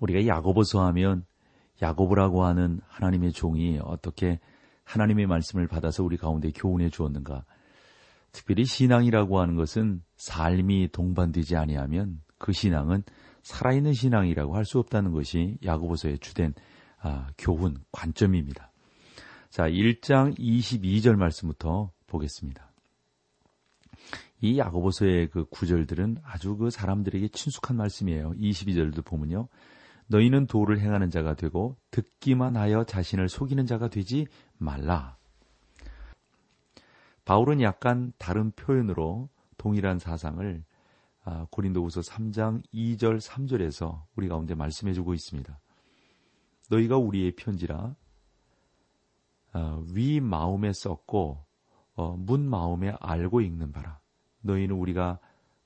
우리가 야고보서 하면 야고보라고 하는 하나님의 종이 어떻게 하나님의 말씀을 받아서 우리 가운데 교훈해 주었는가? 특별히 신앙이라고 하는 것은 삶이 동반되지 아니하면 그 신앙은 살아있는 신앙이라고 할 수 없다는 것이 야고보서의 주된 아, 교훈 관점입니다. 자, 1장 22절 말씀부터 보겠습니다. 이 야고보서의 그 구절들은 아주 그 사람들에게 친숙한 말씀이에요. 22절도 보면요. 너희는 도를 행하는 자가 되고 듣기만 하여 자신을 속이는 자가 되지 말라. 바울은 약간 다른 표현으로 동일한 사상을 아, 고린도후서 3장 2절 3절에서 우리 가운데 말씀해 주고 있습니다. 너희가 우리의 편지라 아, 위 마음에 썼고 어, 문 마음에 알고 읽는 바라. 너희는 우리가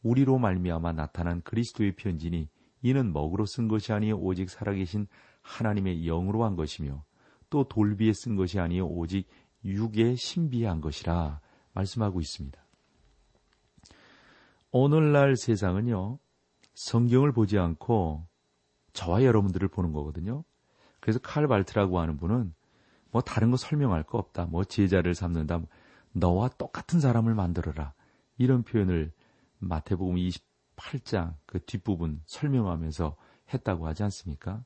우리로 말미암아 나타난 그리스도의 편지니 이는 먹으로 쓴 것이 아니요 오직 살아계신 하나님의 영으로 한 것이며 또 돌비에 쓴 것이 아니요 오직 육에 신비에 한 것이라 말씀하고 있습니다. 오늘날 세상은요 성경을 보지 않고 저와 여러분들을 보는 거거든요. 그래서 칼 발트라고 하는 분은 뭐 다른 거 설명할 거 없다. 뭐 제자를 삼는다. 너와 똑같은 사람을 만들어라. 이런 표현을 마태복음 28장 그 뒷부분 설명하면서 했다고 하지 않습니까?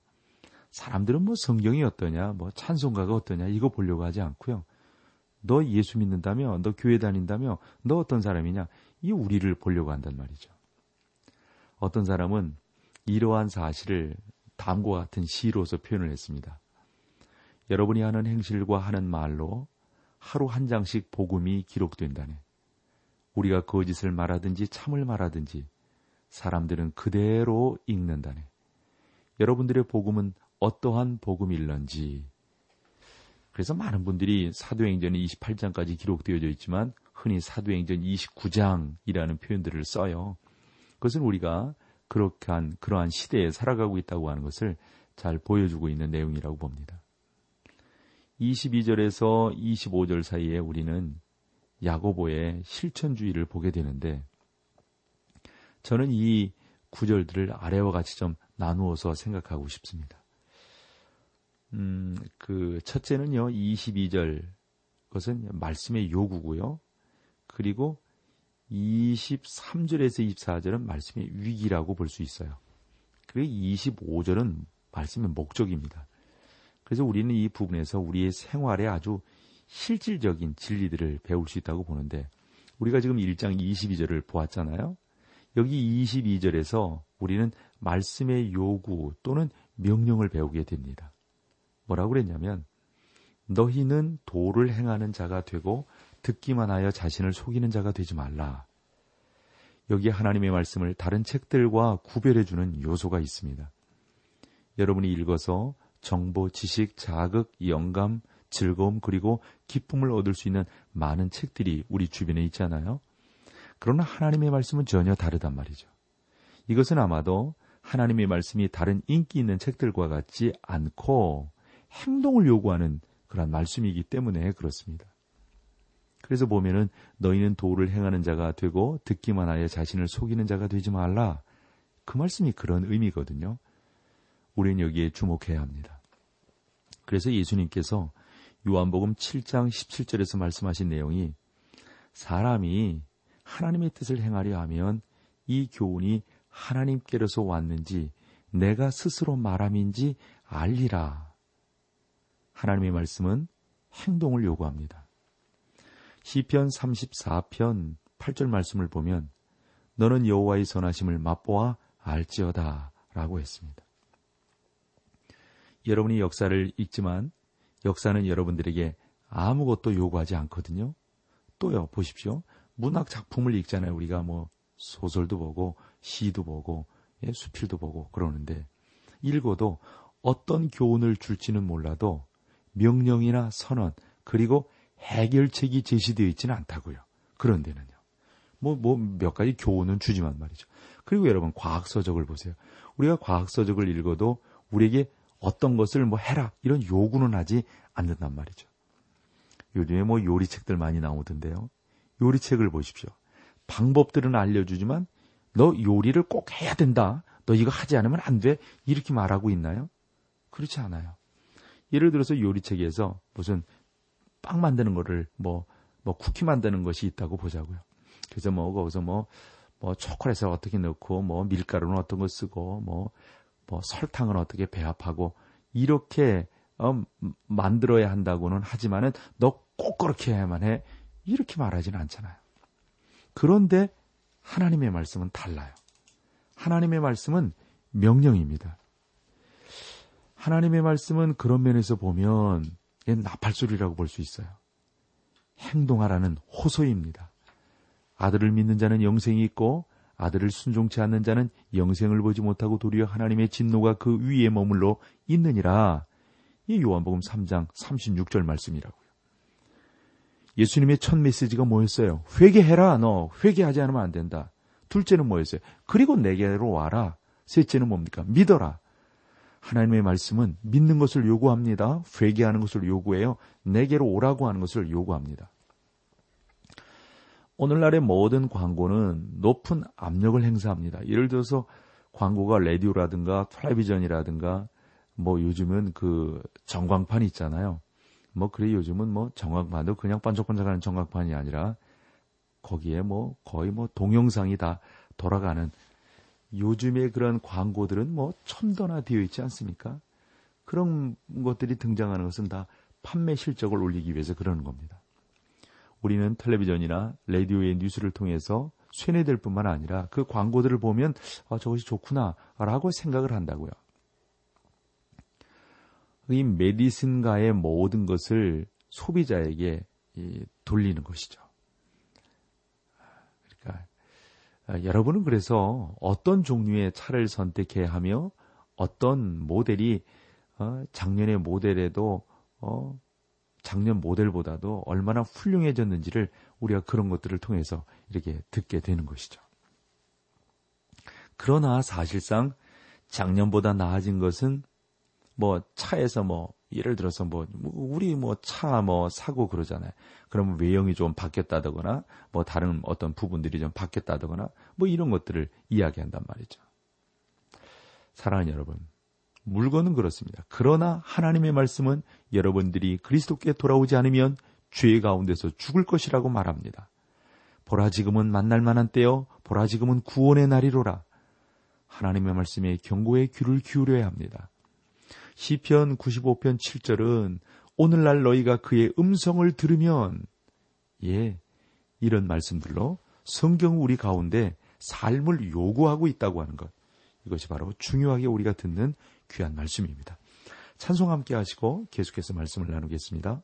사람들은 뭐 성경이 어떠냐, 뭐 찬송가가 어떠냐, 이거 보려고 하지 않고요. 너 예수 믿는다며, 너 교회 다닌다며, 너 어떤 사람이냐, 이 우리를 보려고 한단 말이죠. 어떤 사람은 이러한 사실을 다음과 같은 시로서 표현을 했습니다. 여러분이 하는 행실과 하는 말로 하루 한 장씩 복음이 기록된다네. 우리가 거짓을 말하든지 참을 말하든지 사람들은 그대로 읽는다네. 여러분들의 복음은 어떠한 복음일런지. 그래서 많은 분들이 사도행전 28장까지 기록되어져 있지만 흔히 사도행전 29장이라는 표현들을 써요. 그것은 우리가 그렇게 한 그러한 시대에 살아가고 있다고 하는 것을 잘 보여주고 있는 내용이라고 봅니다. 22절에서 25절 사이에 우리는 야고보의 실천주의를 보게 되는데 저는 이 구절들을 아래와 같이 좀 나누어서 생각하고 싶습니다. 음, 그 첫째는요, 22절 것은 말씀의 요구고요. 그리고 23절에서 24절은 말씀의 위기라고 볼 수 있어요. 그리고 25절은 말씀의 목적입니다. 그래서 우리는 이 부분에서 우리의 생활에 아주 실질적인 진리들을 배울 수 있다고 보는데 우리가 지금 1장 22절을 보았잖아요. 여기 22절에서 우리는 말씀의 요구 또는 명령을 배우게 됩니다. 뭐라고 그랬냐면 너희는 도를 행하는 자가 되고 듣기만 하여 자신을 속이는 자가 되지 말라. 여기 하나님의 말씀을 다른 책들과 구별해 주는 요소가 있습니다. 여러분이 읽어서 정보, 지식, 자극, 영감, 즐거움 그리고 기쁨을 얻을 수 있는 많은 책들이 우리 주변에 있잖아요. 그러나 하나님의 말씀은 전혀 다르단 말이죠. 이것은 아마도 하나님의 말씀이 다른 인기 있는 책들과 같지 않고 행동을 요구하는 그런 말씀이기 때문에 그렇습니다. 그래서 보면은 너희는 도를 행하는 자가 되고 듣기만 하여 자신을 속이는 자가 되지 말라. 그 말씀이 그런 의미거든요. 우리는 여기에 주목해야 합니다. 그래서 예수님께서 요한복음 7장 17절에서 말씀하신 내용이 사람이 하나님의 뜻을 행하려 하면 이 교훈이 하나님께로서 왔는지 내가 스스로 말함인지 알리라. 하나님의 말씀은 행동을 요구합니다. 시편 34편 8절 말씀을 보면 너는 여호와의 선하심을 맛보아 알지어다 라고 했습니다. 여러분이 역사를 읽지만 역사는 여러분들에게 아무것도 요구하지 않거든요. 또요, 보십시오. 문학 작품을 읽잖아요. 우리가 뭐 소설도 보고 시도 보고 예, 수필도 보고 그러는데 읽어도 어떤 교훈을 줄지는 몰라도 명령이나 선언 그리고 해결책이 제시되어 있지는 않다고요. 그런 데는요. 뭐, 뭐, 몇 가지 교훈은 주지만 말이죠. 그리고 여러분, 과학 서적을 보세요. 우리가 과학 서적을 읽어도 우리에게 어떤 것을 뭐 해라, 이런 요구는 하지 않는단 말이죠. 요즘에 뭐 요리책들 많이 나오던데요. 요리책을 보십시오. 방법들은 알려주지만 너 요리를 꼭 해야 된다. 너 이거 하지 않으면 안 돼. 이렇게 말하고 있나요? 그렇지 않아요. 예를 들어서 요리책에서 무슨 빵 만드는 거를 뭐, 뭐 쿠키 만드는 것이 있다고 보자고요. 그래서 뭐 거기서 뭐, 뭐 초콜릿을 어떻게 넣고 뭐 밀가루는 어떤 거 쓰고 뭐, 뭐 설탕은 어떻게 배합하고 이렇게 어, 만들어야 한다고는 하지만은 너 꼭 그렇게 해야만 해. 이렇게 말하지는 않잖아요. 그런데 하나님의 말씀은 달라요. 하나님의 말씀은 명령입니다. 하나님의 말씀은 그런 면에서 보면 나팔소리라고 볼 수 있어요. 행동하라는 호소입니다. 아들을 믿는 자는 영생이 있고 아들을 순종치 않는 자는 영생을 보지 못하고 도리어 하나님의 진노가 그 위에 머물러 있느니라. 이 요한복음 3장 36절 말씀이라고요. 예수님의 첫 메시지가 뭐였어요? 회개해라, 너. 회개하지 않으면 안 된다. 둘째는 뭐였어요? 그리고 내게로 와라. 셋째는 뭡니까? 믿어라. 하나님의 말씀은 믿는 것을 요구합니다. 회개하는 것을 요구해요. 내게로 오라고 하는 것을 요구합니다. 오늘날의 모든 광고는 높은 압력을 행사합니다. 예를 들어서 광고가 라디오라든가 텔레비전이라든가 뭐 요즘은 그 전광판 있잖아요. 뭐 그래 요즘은 뭐 전광판도 그냥 반짝반짝하는 전광판이 아니라 거기에 뭐 거의 뭐 동영상이 다 돌아가는 요즘의 그런 광고들은 뭐 첨단화 되어 있지 않습니까? 그런 것들이 등장하는 것은 다 판매 실적을 올리기 위해서 그러는 겁니다. 우리는 텔레비전이나 라디오의 뉴스를 통해서 쇠뇌될 뿐만 아니라 그 광고들을 보면 아, 저것이 좋구나라고 생각을 한다고요. 이 메디슨가의 모든 것을 소비자에게 돌리는 것이죠. 그러니까 아, 여러분은 그래서 어떤 종류의 차를 선택해야 하며 어떤 모델이 어, 작년의 모델에도 어, 작년 모델보다도 얼마나 훌륭해졌는지를 우리가 그런 것들을 통해서 이렇게 듣게 되는 것이죠. 그러나 사실상 작년보다 나아진 것은 뭐 차에서 뭐 예를 들어서 뭐 우리 뭐 차뭐 뭐 사고 그러잖아요. 그러면 외형이 좀 바뀌었다거나 뭐 다른 어떤 부분들이 좀 바뀌었다거나 뭐 이런 것들을 이야기한단 말이죠. 사랑하는 여러분, 물건은 그렇습니다. 그러나 하나님의 말씀은 여러분들이 그리스도께 돌아오지 않으면 죄 가운데서 죽을 것이라고 말합니다. 보라 지금은 만날 만한 때요. 보라 지금은 구원의 날이로라. 하나님의 말씀에 경고의 귀를 기울여야 합니다. 시편 95편 7절은 오늘날 너희가 그의 음성을 들으면 예 이런 말씀들로 성경 우리 가운데 삶을 요구하고 있다고 하는 것 이것이 바로 중요하게 우리가 듣는 귀한 말씀입니다. 찬송 함께 하시고 계속해서 말씀을 나누겠습니다.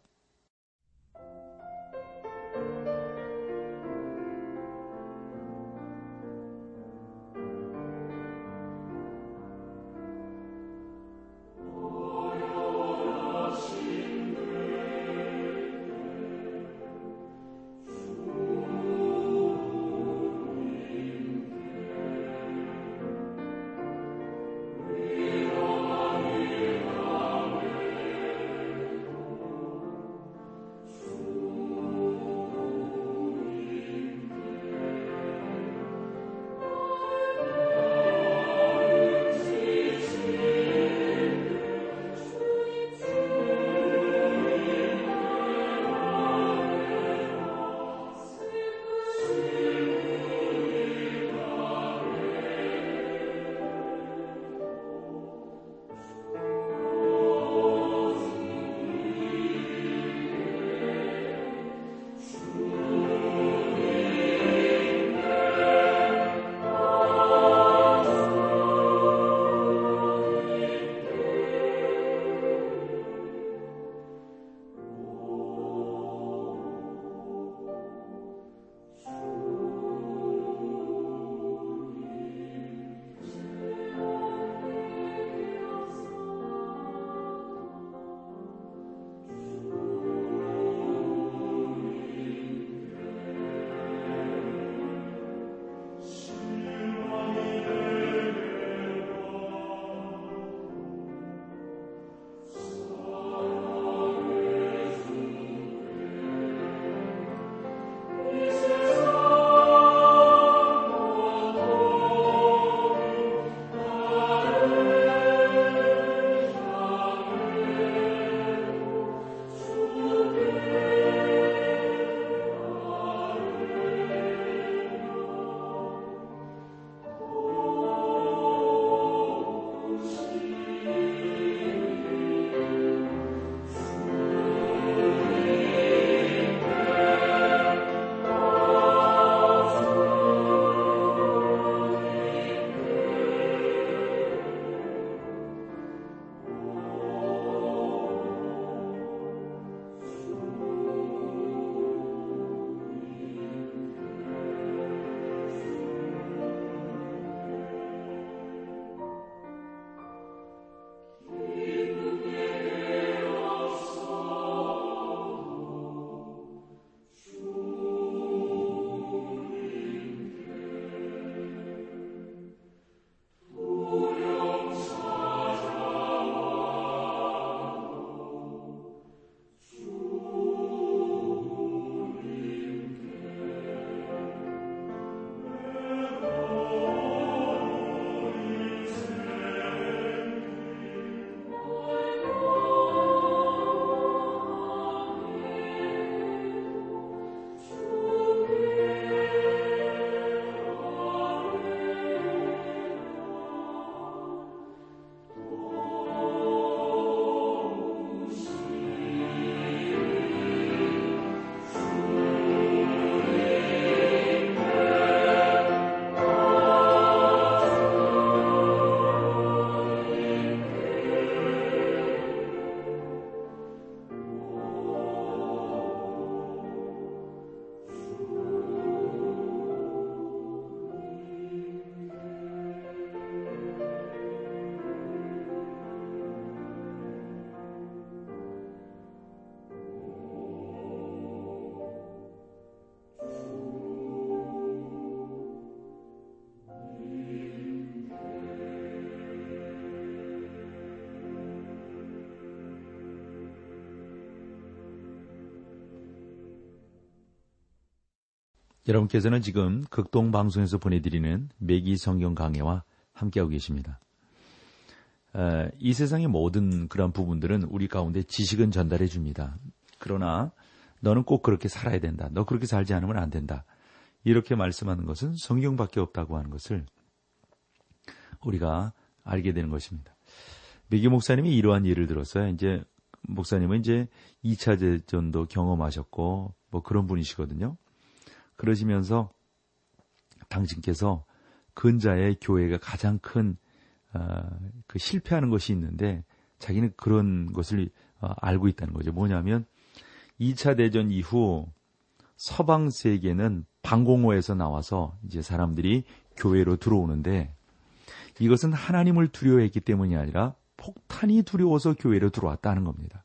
여러분께서는 지금 극동 방송에서 보내드리는 매기 성경 강해와 함께하고 계십니다. 어, 이 세상의 모든 그런 부분들은 우리 가운데 지식은 전달해 줍니다. 그러나 너는 꼭 그렇게 살아야 된다. 너 그렇게 살지 않으면 안 된다. 이렇게 말씀하는 것은 성경밖에 없다고 하는 것을 우리가 알게 되는 것입니다. 매기 목사님이 이러한 예를 들어서 이제 목사님은 이제 2차 대전도 경험하셨고 뭐 그런 분이시거든요. 그러시면서 당신께서 근자의 교회가 가장 큰, 어, 그 실패하는 것이 있는데 자기는 그런 것을 어, 알고 있다는 거죠. 뭐냐면 2차 대전 이후 서방 세계는 방공호에서 나와서 이제 사람들이 교회로 들어오는데 이것은 하나님을 두려워했기 때문이 아니라 폭탄이 두려워서 교회로 들어왔다는 겁니다.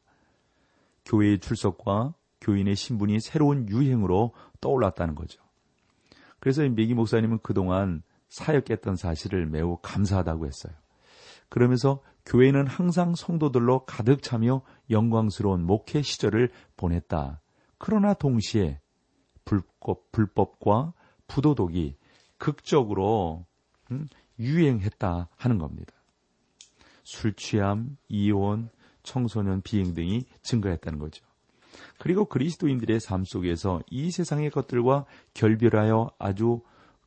교회의 출석과 교인의 신분이 새로운 유행으로 떠올랐다는 거죠. 그래서 메기 목사님은 그동안 사역했던 사실을 매우 감사하다고 했어요. 그러면서 교회는 항상 성도들로 가득 차며 영광스러운 목회 시절을 보냈다. 그러나 동시에 불법, 불법과 부도덕이 극적으로 음, 유행했다 하는 겁니다. 술 취함, 이혼, 청소년 비행 등이 증가했다는 거죠. 그리고 그리스도인들의 삶 속에서 이 세상의 것들과 결별하여 아주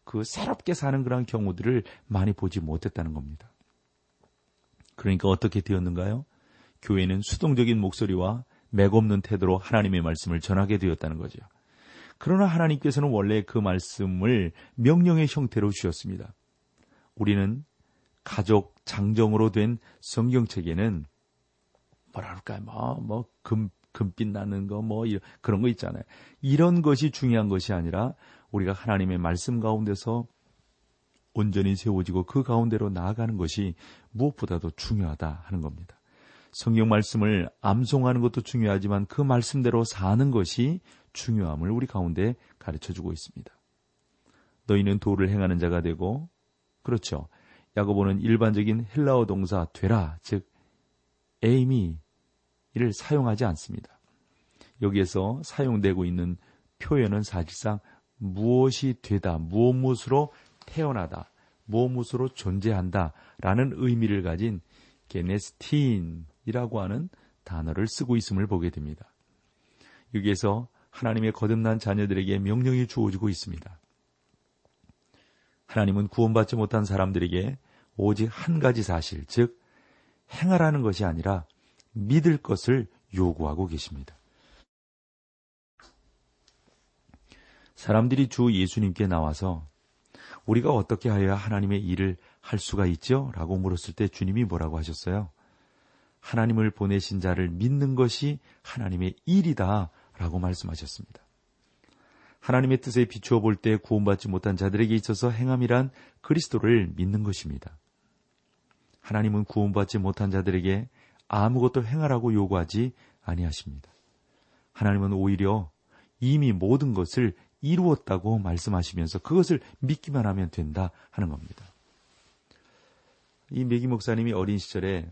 그 새롭게 사는 그런 경우들을 많이 보지 못했다는 겁니다. 그러니까 어떻게 되었는가요? 교회는 수동적인 목소리와 맥없는 태도로 하나님의 말씀을 전하게 되었다는 거죠. 그러나 하나님께서는 원래 그 말씀을 명령의 형태로 주셨습니다. 우리는 가족 장정으로 된 성경책에는 뭐라 그럴까요? 뭐, 뭐, 금, 금빛 나는 거, 뭐, 그런 거 있잖아요. 이런 것이 중요한 것이 아니라 우리가 하나님의 말씀 가운데서 온전히 세워지고 그 가운데로 나아가는 것이 무엇보다도 중요하다 하는 겁니다. 성경 말씀을 암송하는 것도 중요하지만 그 말씀대로 사는 것이 중요함을 우리 가운데 가르쳐 주고 있습니다. 너희는 도를 행하는 자가 되고 그렇죠. 야고보는 일반적인 헬라어 동사 되라 즉 에이미 이를 사용하지 않습니다. 여기에서 사용되고 있는 표현은 사실상 무엇이 되다, 무엇 무엇으로 태어나다, 무엇 무엇으로 존재한다 라는 의미를 가진 게네스틴이라고 하는 단어를 쓰고 있음을 보게 됩니다. 여기에서 하나님의 거듭난 자녀들에게 명령이 주어지고 있습니다. 하나님은 구원받지 못한 사람들에게 오직 한 가지 사실, 즉 행하라는 것이 아니라 믿을 것을 요구하고 계십니다. 사람들이 주 예수님께 나와서 우리가 어떻게 하여야 하나님의 일을 할 수가 있죠? 라고 물었을 때 주님이 뭐라고 하셨어요? 하나님을 보내신 자를 믿는 것이 하나님의 일이다. 라고 말씀하셨습니다. 하나님의 뜻에 비추어 볼 때 구원받지 못한 자들에게 있어서 행함이란 그리스도를 믿는 것입니다. 하나님은 구원받지 못한 자들에게 아무것도 행하라고 요구하지 아니하십니다. 하나님은 오히려 이미 모든 것을 이루었다고 말씀하시면서 그것을 믿기만 하면 된다 하는 겁니다. 이 메기 목사님이 어린 시절에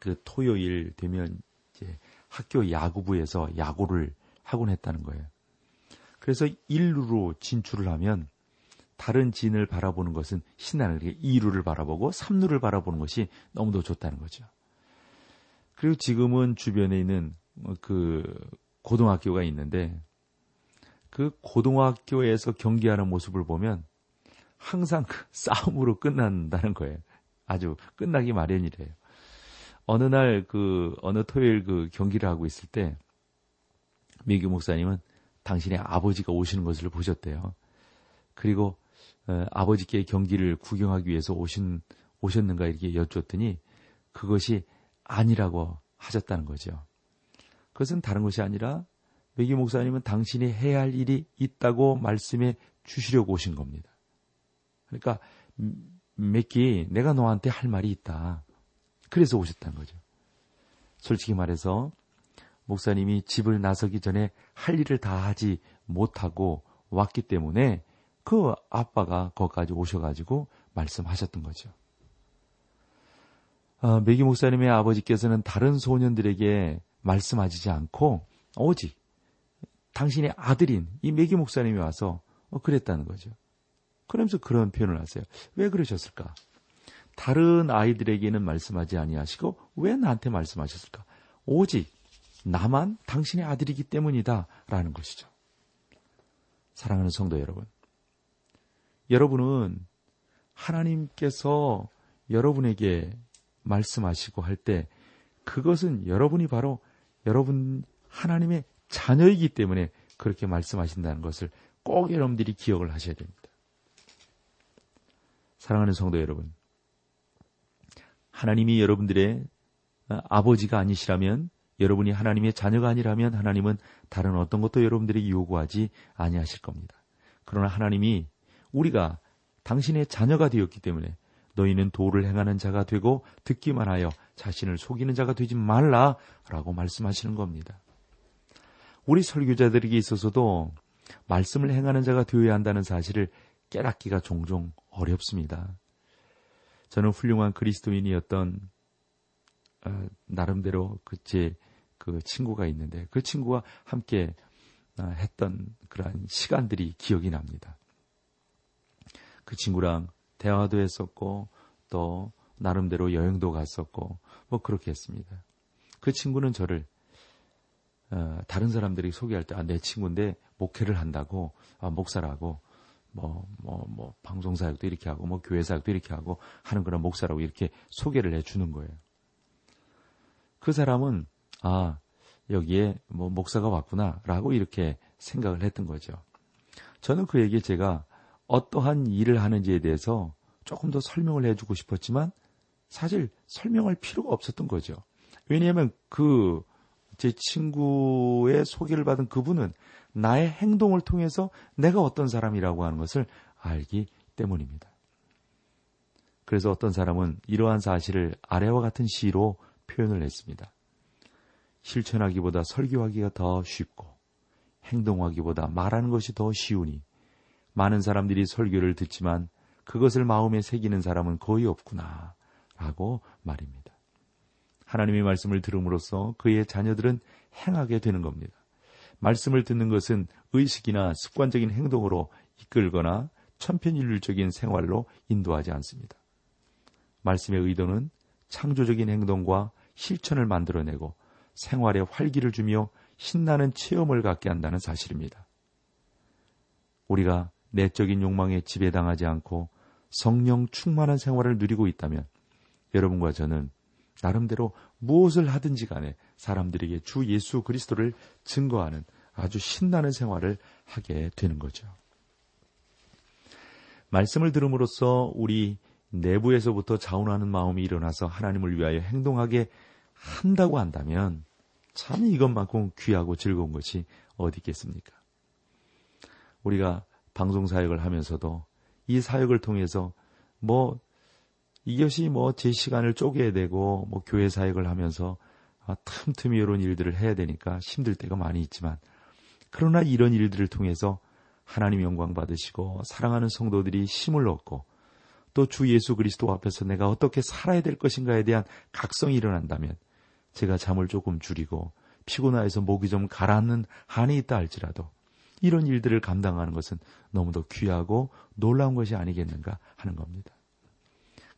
그 토요일 되면 이제 학교 야구부에서 야구를 하곤 했다는 거예요. 그래서 1루로 진출을 하면 다른 진을 바라보는 것은 신나는 2루를 바라보고 3루를 바라보는 것이 너무도 좋다는 거죠. 그리고 지금은 주변에 있는 그 고등학교가 있는데 그 고등학교에서 경기하는 모습을 보면 항상 그 싸움으로 끝난다는 거예요. 아주 끝나기 마련이래요. 어느 날 그 어느 토요일 그 경기를 하고 있을 때 미규 목사님은 당신의 아버지가 오시는 것을 보셨대요. 그리고 어, 아버지께 경기를 구경하기 위해서 오신 오셨는가 이렇게 여쭈었더니 그것이 아니라고 하셨다는 거죠. 그것은 다른 것이 아니라 메기 목사님은 당신이 해야 할 일이 있다고 말씀해 주시려고 오신 겁니다. 그러니까 메기 내가 너한테 할 말이 있다. 그래서 오셨다는 거죠. 솔직히 말해서 목사님이 집을 나서기 전에 할 일을 다 하지 못하고 왔기 때문에 그 아빠가 거기까지 오셔가지고 말씀하셨던 거죠. 어, 메기 목사님의 아버지께서는 다른 소년들에게 말씀하시지 않고 오직 당신의 아들인 이 메기 목사님이 와서 어, 그랬다는 거죠. 그러면서 그런 표현을 하세요. 왜 그러셨을까? 다른 아이들에게는 말씀하지 아니하시고 왜 나한테 말씀하셨을까? 오직 나만 당신의 아들이기 때문이다라는 것이죠. 사랑하는 성도 여러분. 여러분은 하나님께서 여러분에게 말씀하시고 할 때 그것은 여러분이 바로 여러분 하나님의 자녀이기 때문에 그렇게 말씀하신다는 것을 꼭 여러분들이 기억을 하셔야 됩니다. 사랑하는 성도 여러분. 하나님이 여러분들의 아버지가 아니시라면 여러분이 하나님의 자녀가 아니라면 하나님은 다른 어떤 것도 여러분들에게 요구하지 아니하실 겁니다. 그러나 하나님이 우리가 당신의 자녀가 되었기 때문에 너희는 도를 행하는 자가 되고 듣기만 하여 자신을 속이는 자가 되지 말라라고 말씀하시는 겁니다. 우리 설교자들에게 있어서도 말씀을 행하는 자가 되어야 한다는 사실을 깨닫기가 종종 어렵습니다. 저는 훌륭한 그리스도인이었던 어, 나름대로 그제 그 친구가 있는데 그 친구와 함께 어, 했던 그러한 시간들이 기억이 납니다. 그 친구랑 대화도 했었고 또 나름대로 여행도 갔었고 뭐 그렇게 했습니다. 그 친구는 저를 어, 다른 사람들이 소개할 때 아, 내 친구인데 목회를 한다고 아, 목사라고 뭐, 뭐, 뭐, 방송사역도 이렇게 하고, 뭐, 교회사역도 이렇게 하고 하는 그런 목사라고 이렇게 소개를 해 주는 거예요. 그 사람은, 아, 여기에 뭐, 목사가 왔구나, 라고 이렇게 생각을 했던 거죠. 저는 그에게 제가 어떠한 일을 하는지에 대해서 조금 더 설명을 해주고 싶었지만, 사실 설명할 필요가 없었던 거죠. 왜냐하면 그, 제 친구의 소개를 받은 그분은 나의 행동을 통해서 내가 어떤 사람이라고 하는 것을 알기 때문입니다. 그래서 어떤 사람은 이러한 사실을 아래와 같은 시로 표현을 했습니다. 실천하기보다 설교하기가 더 쉽고 행동하기보다 말하는 것이 더 쉬우니 많은 사람들이 설교를 듣지만 그것을 마음에 새기는 사람은 거의 없구나 라고 말입니다. 하나님의 말씀을 들음으로써 그의 자녀들은 행하게 되는 겁니다. 말씀을 듣는 것은 의식이나 습관적인 행동으로 이끌거나 천편일률적인 생활로 인도하지 않습니다. 말씀의 의도는 창조적인 행동과 실천을 만들어내고 생활에 활기를 주며 신나는 체험을 갖게 한다는 사실입니다. 우리가 내적인 욕망에 지배당하지 않고 성령 충만한 생활을 누리고 있다면 여러분과 저는 나름대로 무엇을 하든지 간에 사람들에게 주 예수 그리스도를 증거하는 아주 신나는 생활을 하게 되는 거죠. 말씀을 들음으로써 우리 내부에서부터 자원하는 마음이 일어나서 하나님을 위하여 행동하게 한다고 한다면 참 이것만큼 귀하고 즐거운 것이 어디 있겠습니까? 우리가 방송 사역을 하면서도 이 사역을 통해서 뭐 이것이 뭐 제 시간을 쪼개야 되고 뭐 교회 사역을 하면서 아, 틈틈이 이런 일들을 해야 되니까 힘들 때가 많이 있지만 그러나 이런 일들을 통해서 하나님 영광 받으시고 사랑하는 성도들이 힘을 얻고 또 주 예수 그리스도 앞에서 내가 어떻게 살아야 될 것인가에 대한 각성이 일어난다면 제가 잠을 조금 줄이고 피곤하여서 목이 좀 가라앉는 한이 있다 할지라도 이런 일들을 감당하는 것은 너무도 귀하고 놀라운 것이 아니겠는가 하는 겁니다.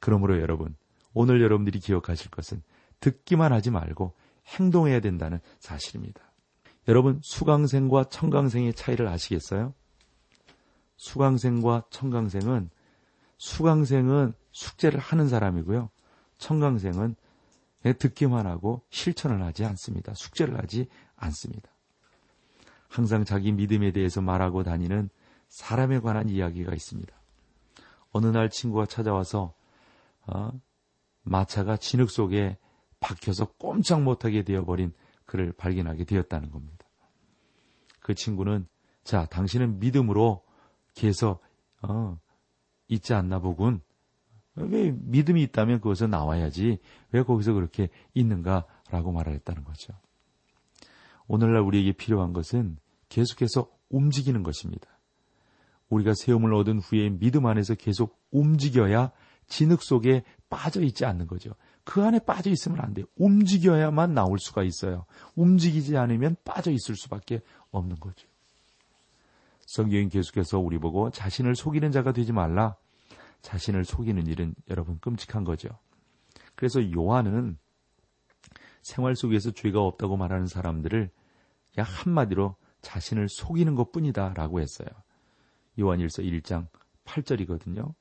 그러므로 여러분, 오늘 여러분들이 기억하실 것은 듣기만 하지 말고 행동해야 된다는 사실입니다. 여러분, 수강생과 청강생의 차이를 아시겠어요? 수강생과 청강생은 수강생은 숙제를 하는 사람이고요. 청강생은 듣기만 하고 실천을 하지 않습니다. 숙제를 하지 않습니다. 항상 자기 믿음에 대해서 말하고 다니는 사람에 관한 이야기가 있습니다. 어느 날 친구가 찾아와서 어, 마차가 진흙 속에 박혀서 꼼짝 못하게 되어버린 그를 발견하게 되었다는 겁니다. 그 친구는 자 당신은 믿음으로 계속 어, 있지 않나 보군. 왜 믿음이 있다면 거기서 나와야지 왜 거기서 그렇게 있는가라고 말을 했다는 거죠. 오늘날 우리에게 필요한 것은 계속해서 움직이는 것입니다. 우리가 세움을 얻은 후에 믿음 안에서 계속 움직여야 진흙 속에 빠져 있지 않는 거죠. 그 안에 빠져 있으면 안 돼요. 움직여야만 나올 수가 있어요. 움직이지 않으면 빠져 있을 수밖에 없는 거죠. 성경이 계속해서 우리 보고 자신을 속이는 자가 되지 말라. 자신을 속이는 일은 여러분 끔찍한 거죠. 그래서 요한은 생활 속에서 죄가 없다고 말하는 사람들을 그냥 한마디로 자신을 속이는 것 뿐이다 라고 했어요. 요한일서 1장 8절이거든요.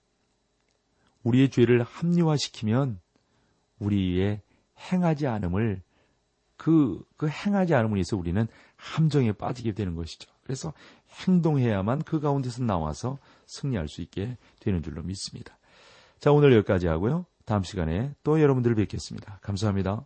우리의 죄를 합리화시키면 우리의 행하지 않음을 그, 그 행하지 않음을 위해서 우리는 함정에 빠지게 되는 것이죠. 그래서 행동해야만 그 가운데서 나와서 승리할 수 있게 되는 줄로 믿습니다. 자, 오늘 여기까지 하고요. 다음 시간에 또 여러분들을 뵙겠습니다. 감사합니다.